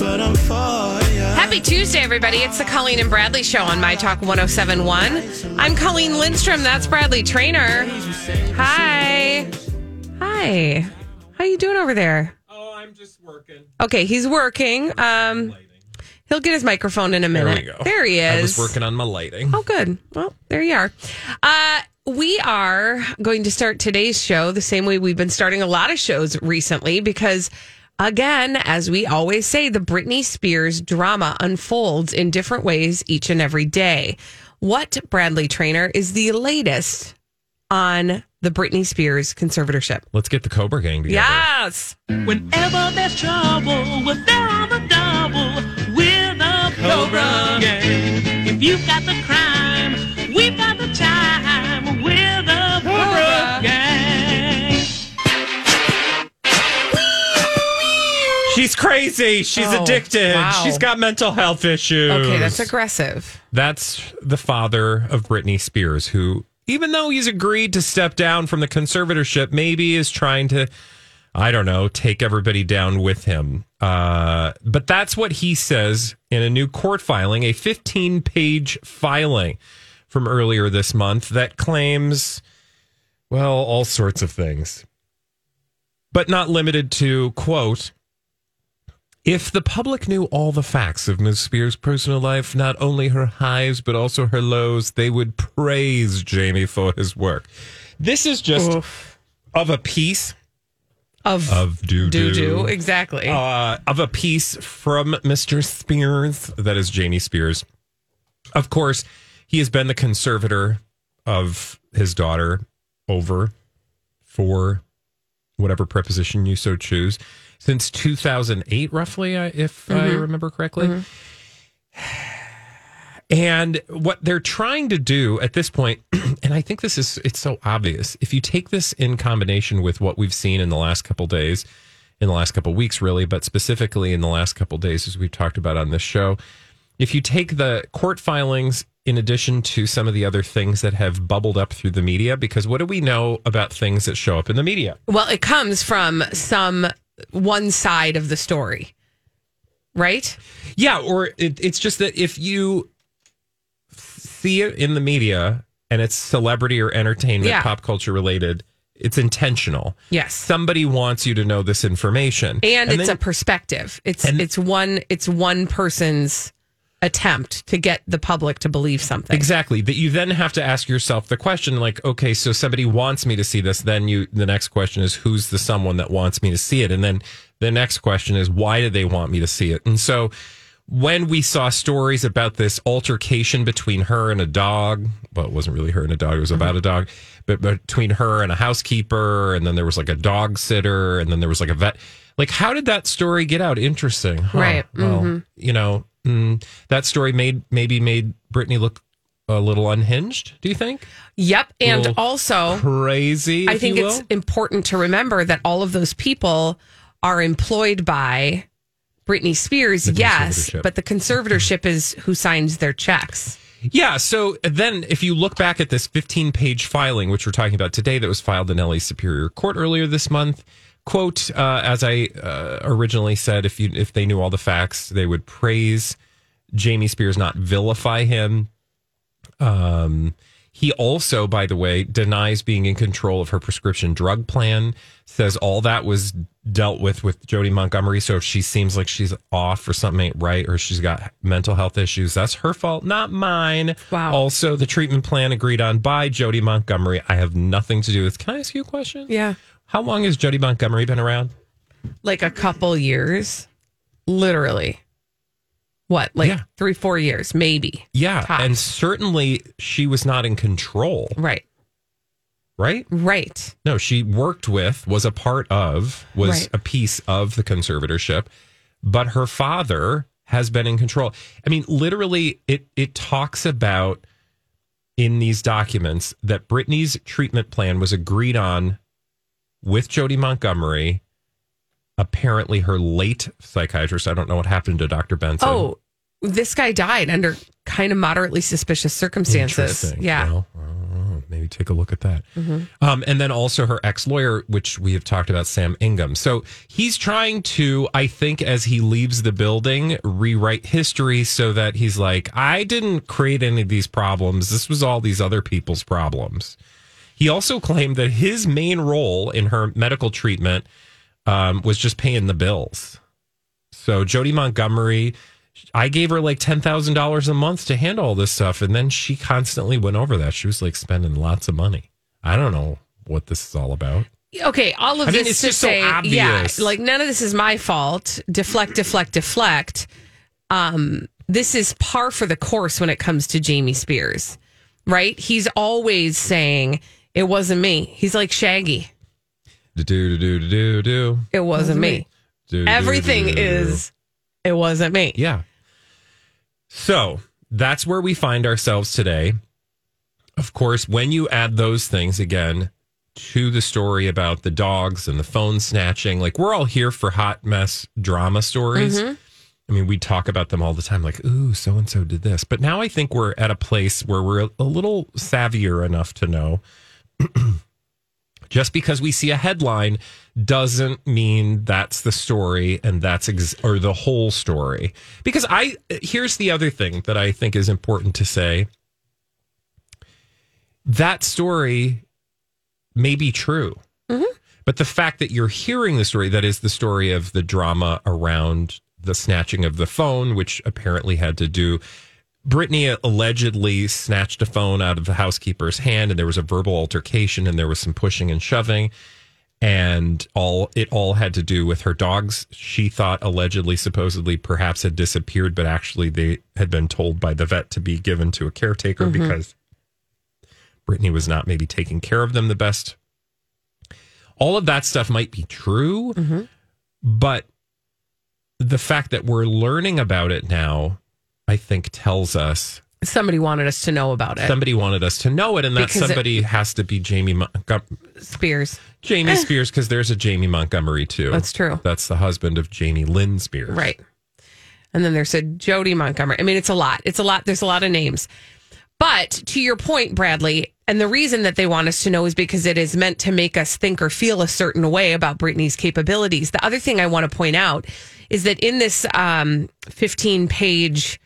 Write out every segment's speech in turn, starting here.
Happy Tuesday, everybody. It's the Colleen and Bradley show on My Talk 1071. I'm Colleen Lindstrom. That's Bradley Traynor. Hi. Hi. How you doing over there? Oh, I'm just working. Okay, he's working. Um he'll get his microphone in a There minute. we go. There he is. I was working on my lighting. Oh, good. Well, there you are. Uh, we are going to start today's show the same way we've been starting a lot of shows recently because, again, as we always say, the Britney Spears drama unfolds in different ways each and every day. What, Bradley Traynor, is the latest on the Britney Spears conservatorship? Let's get the Cobra Gang together. Yes. Whenever there's trouble, we're there on the double with a Cobra Gang. If you've got the crime, She's crazy. She's Oh, addicted. wow. She's got mental health issues. Okay, that's aggressive. That's the father of Britney Spears, who, even though he's agreed to step down from the conservatorship, maybe is trying to, I don't know, take everybody down with him. Uh, but that's what he says in a new court filing, a 15 page filing from earlier this month that claims, well, all sorts of things, but not limited to, quote, if the public knew all the facts of Ms. Spears' personal life, not only her highs, but also her lows, they would praise Jamie for his work. This is just of a piece Of, of doo doo doo. Exactly. uh, of a piece from Mr. Spears, that is Jamie Spears. Of course, he has been the conservator of his daughter over for whatever preposition you so choose since 2008, roughly, I- if I mm-hmm. remember correctly. Mm-hmm. And what they're trying to do at this point, and I think this is it's so obvious. If you take this in combination with what we've seen in the last couple days, in the last couple weeks, really, but specifically in the last couple days, as we've talked about on this show, if you take the court filings in addition to some of the other things that have bubbled up through the media, because what do we know about things that show up in the media? Well, it comes from some one side of the story, right? Yeah, or it, it's just that if you see it in the media and it's celebrity or entertainment, Yeah. pop culture related, it's intentional. Yes. Somebody wants you to know this information, And, it's then- a perspective. It's and- it's one it's one person's attempt to get the public to believe something. Exactly. That you then have to ask yourself the question like, okay, so somebody wants me to see this. Then you, the next question is, who's the someone that wants me to see it? And then the next question is, why do they want me to see it? And so when we saw stories about this altercation between her and a dog, well, it wasn't really her and a dog, it was about a dog, but between her and a housekeeper, and then there was like a dog sitter, and then there was like a vet. Like, how did that story get out? Interesting. Huh. Right. Well, you know, mm, that story made maybe made Britney look a little unhinged. Do you think? Yep. And also Crazy. I think it's important to remember that all of those people are employed by Britney Spears, The yes, but the conservatorship is who signs their checks. Yeah. So then, if you look back at this 15 page filing, which we're talking about today, that was filed in LA Superior Court earlier this month, quote, uh, as I uh, originally said, if you if they knew all the facts, they would praise Jamie Spears, not vilify him. Um, he also, by the way, denies being in control of her prescription drug plan. Says all that was dealt with with Jodi Montgomery. So if she seems like she's off or something ain't right, or she's got mental health issues, that's her fault, not mine. Wow. Also, the treatment plan agreed on by Jodi Montgomery. I have nothing to do with. Can I ask you a question? Yeah. How long has Jodi Montgomery been around? Like a couple years. literally. What, like Yeah. three, four years, maybe. Yeah, Tops. and certainly she was not in control, Right. right? Right. No, she worked with, was a part of, was Right. a piece of the conservatorship, but her father has been in control. I mean, literally, it it talks about in these documents that Britney's treatment plan was agreed on with Jodi Montgomery. Apparently, her late psychiatrist. I don't know what happened to Dr. Benson. Oh, this guy died under kind of moderately suspicious circumstances. Yeah. Mm-hmm. Well, know. maybe take a look at that. Um, and then also her ex lawyer, which we have talked about, Sam Ingham. So he's trying to, I think, as he leaves the building, rewrite history so that he's like, I didn't create any of these problems. This was all these other people's problems. He also claimed that his main role in her medical treatment um, was just paying the bills. So Jodi Montgomery, I gave her like ten thousand dollars a month to handle all this stuff, and then she constantly went over that. She was like spending lots of money. I don't know what this is all about. Okay, all of I mean, this it's to just so say, yeah, like none of this is my fault. Deflect, deflect, deflect. Um, this is par for the course when it comes to Jamie Spears, right? He's always saying it wasn't me. He's like Shaggy. Do do do do do do. It wasn't me. Do, do, Everything do, is. It wasn't me. Yeah. So that's where we find ourselves today. Of course, when you add those things again to the story about the dogs and the phone snatching, like we're all here for hot mess drama stories. Mm-hmm. I mean, we talk about them all the time, like, ooh, so and so did this. But now I think we're at a place where we're a little savvier enough to know just because we see a headline doesn't mean that's the story and that's ex- or the whole story. Because i here's the other thing that i think is important to say. That story may be true mm-hmm. but the fact that you're hearing the story that is the story of the drama around the snatching of the phone which apparently had to do Britney allegedly snatched a phone out of the housekeeper's hand, and there was a verbal altercation, and there was some pushing and shoving, and all it all had to do with her dogs. She thought allegedly, supposedly, perhaps had disappeared, but actually they had been told by the vet to be given to a caretaker mm-hmm. because Britney was not maybe taking care of them the best. All of that stuff might be true, mm-hmm. but the fact that we're learning about it now, I think, tells us Somebody wanted us to know about it. somebody wanted us to know it, and that Because it- somebody has to be Jamie Montgom- Spears. Jamie Spears because there's a Jamie Montgomery too. That's true. That's the husband of Jamie Lynn Spears. Right. And then there's a Jodi Montgomery. I mean, it's a lot. It's a lot. There's a lot of names. But to your point, Bradley, and the reason that they want us to know is because it is meant to make us think or feel a certain way about Britney's capabilities. The other thing I want to point out is that in this um, 15 page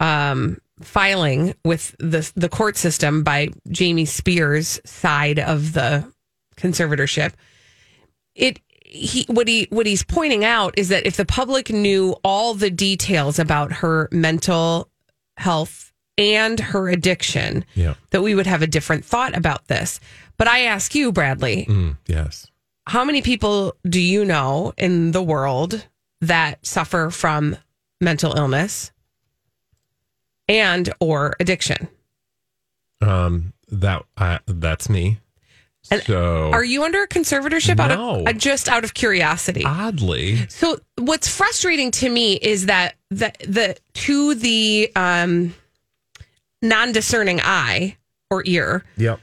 um, filing with the the court system by Jamie Spears' side of the conservatorship, it he what he what he's pointing out is that if the public knew all the details about her mental health and her addiction, Yeah. that we would have a different thought about this. But I ask you, Bradley, Mm, yes. how many people do you know in the world that suffer from mental illness and or addiction? Um. That. Uh, that's me. And so Are you under a conservatorship out No. of uh, just out of curiosity? oddly? So what's frustrating to me is that the the to the um non-discerning eye or ear, Yep.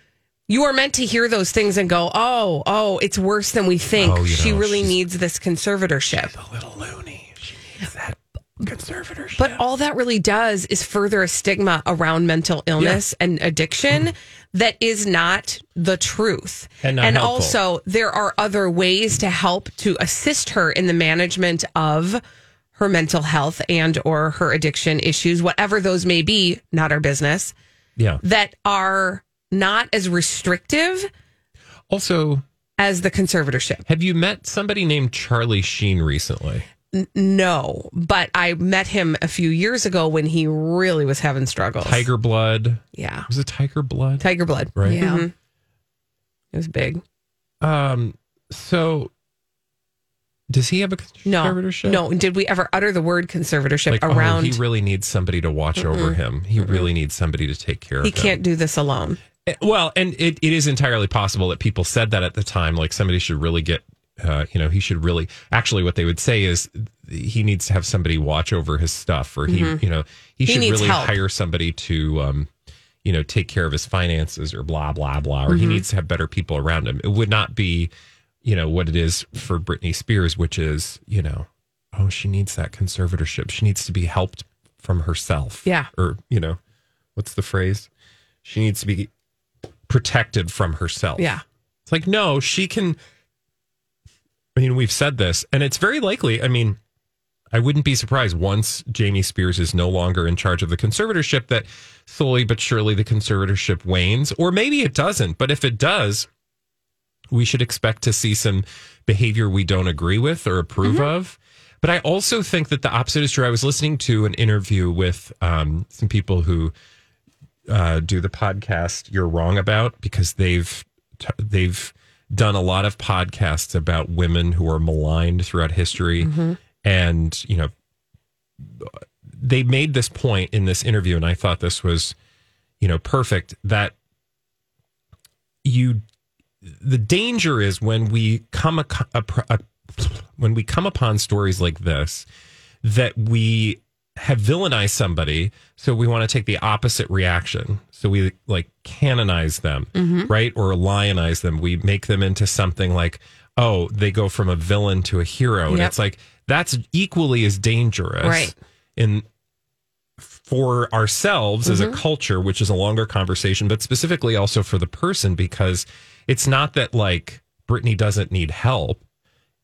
you are meant to hear those things and go, "Oh, oh, it's worse than we think. Oh, she know, really needs this conservatorship." A little loony. She needs that conservatorship. But all that really does is further a stigma around mental illness and addiction mm-hmm. that is not the truth. And helpful. also, there are other ways to help to assist her in the management of her mental health and or her addiction issues, whatever those may be, not our business, yeah. that are not as restrictive Also, as the conservatorship. have you met somebody named Charlie Sheen recently? No, but I met him a few years ago when he really was having struggles. Tiger Blood. Yeah. Was it Tiger Blood? Tiger blood. Right. Yeah. Mhm. It was Mm-hmm. big. Um, so Does he have a No, conservatorship? no. Did we ever utter the word conservatorship Like, around? oh, he really needs somebody to watch over him. He really needs somebody to take care he of him. He can't do this alone. Eh, Well, and it, it is entirely possible that people said that at the time. Like somebody should really get, uh, you know, he should really. Actually, what they would say is he needs to have somebody watch over his stuff, or he, you know, he, He should really help. hire somebody to, um, you know, take care of his finances, or blah blah blah, or he needs to have better people around him. It would not be, you know, what it is for Britney Spears, which is, you know, oh, she needs that conservatorship. She needs to be helped from herself. Yeah. or you know, what's the phrase? She needs to be protected from herself. Yeah. It's like, no, she can. I mean, we've said this, and it's very likely. I mean, I wouldn't be surprised once Jamie Spears is no longer in charge of the conservatorship that slowly but surely the conservatorship wanes, or maybe it doesn't. But if it does, we should expect to see some behavior we don't agree with or approve of. But I also think that the opposite is true. I was listening to an interview with um, some people who uh, do the podcast "You're Wrong About" because they've t- they've done a lot of podcasts about women who are maligned throughout history, and you know they made this point in this interview, and I thought this was you know perfect that you the danger is when we come a, a, a when we come upon stories like this that we have villainized somebody so we want to take the opposite reaction so we like canonize them right or lionize them we make them into something like oh they go from a villain to a hero and it's like that's equally as dangerous Right. in for ourselves as a Mm-hmm. culture, which is a longer conversation, but specifically also for the person, because it's not that like Britney doesn't need help.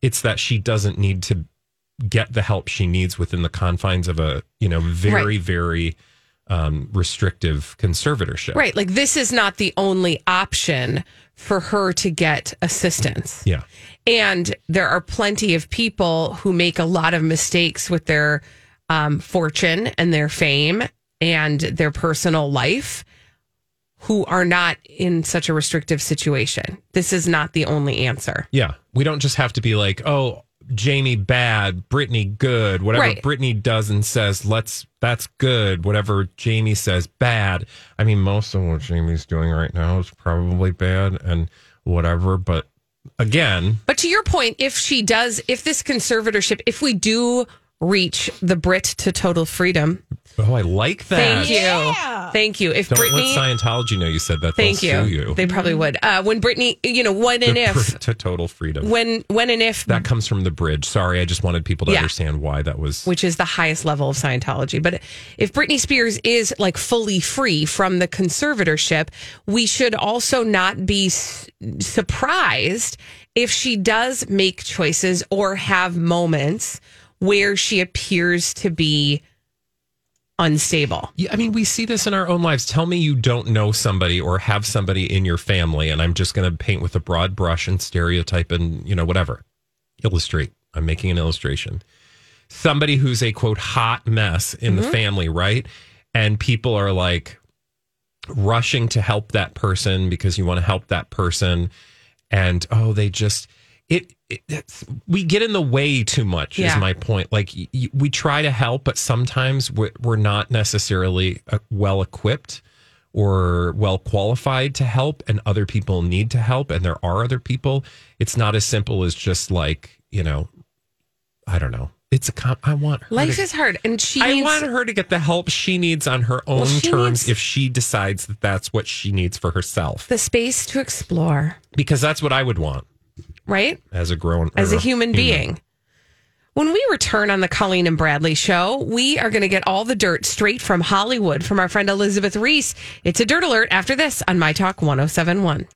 It's that she doesn't need to get the help she needs within the confines of a, you know, very, Right. very um, restrictive conservatorship. Right. Like this is not the only option for her to get assistance. Yeah. And there are plenty of people who make a lot of mistakes with their um, fortune and their fame and their personal life who are not in such a restrictive situation. This is not the only answer. Yeah. We don't just have to be like, oh, Jamie bad, Britney good, whatever Right. Britney does and says, let's that's good. Whatever Jamie says bad. I mean, most of what Jamie's doing right now is probably bad and whatever, but again, But to your point, if she does, if this conservatorship, if we do reach the Brit to total freedom, oh, I like that. thank you. Thank you. If Don't Britney. let Scientology know you said that. Thank you. sue you. They probably would. Uh, when Britney, you know, when and The if, pr- to total freedom. when when and if, that comes from the bridge. Sorry, I just wanted people to Yeah. understand why that was. which is the highest level of Scientology, but if Britney Spears is like fully free from the conservatorship, we should also not be s- surprised if she does make choices or have moments where she appears to be unstable. Yeah, I mean, we see this in our own lives. Tell me you don't know somebody or have somebody in your family, and I'm just going to paint with a broad brush and stereotype and, you know, whatever. Illustrate. I'm making an illustration. Somebody who's a quote hot mess in the mm-hmm. family, right? And people are like rushing to help that person because you want to help that person. And oh, they just, it, it we get in the way too much Yeah. is my point. Like y- we try to help but sometimes we're, we're not necessarily uh, well equipped or well qualified to help and other people need to help and there are other people. It's not as simple as just like you know i don't know. It's a com- i want her Life to, is hard, and she I needs. want her to get the help she needs on her own she terms needs- if she decides that that's what she needs for herself. The space to explore, because that's what i would want right? as a grown as a human being. When we return on the Colleen and Bradley show, we are going to get all the dirt straight from Hollywood from our friend Elizabeth Reese. It's a dirt alert after this on My Talk 1071.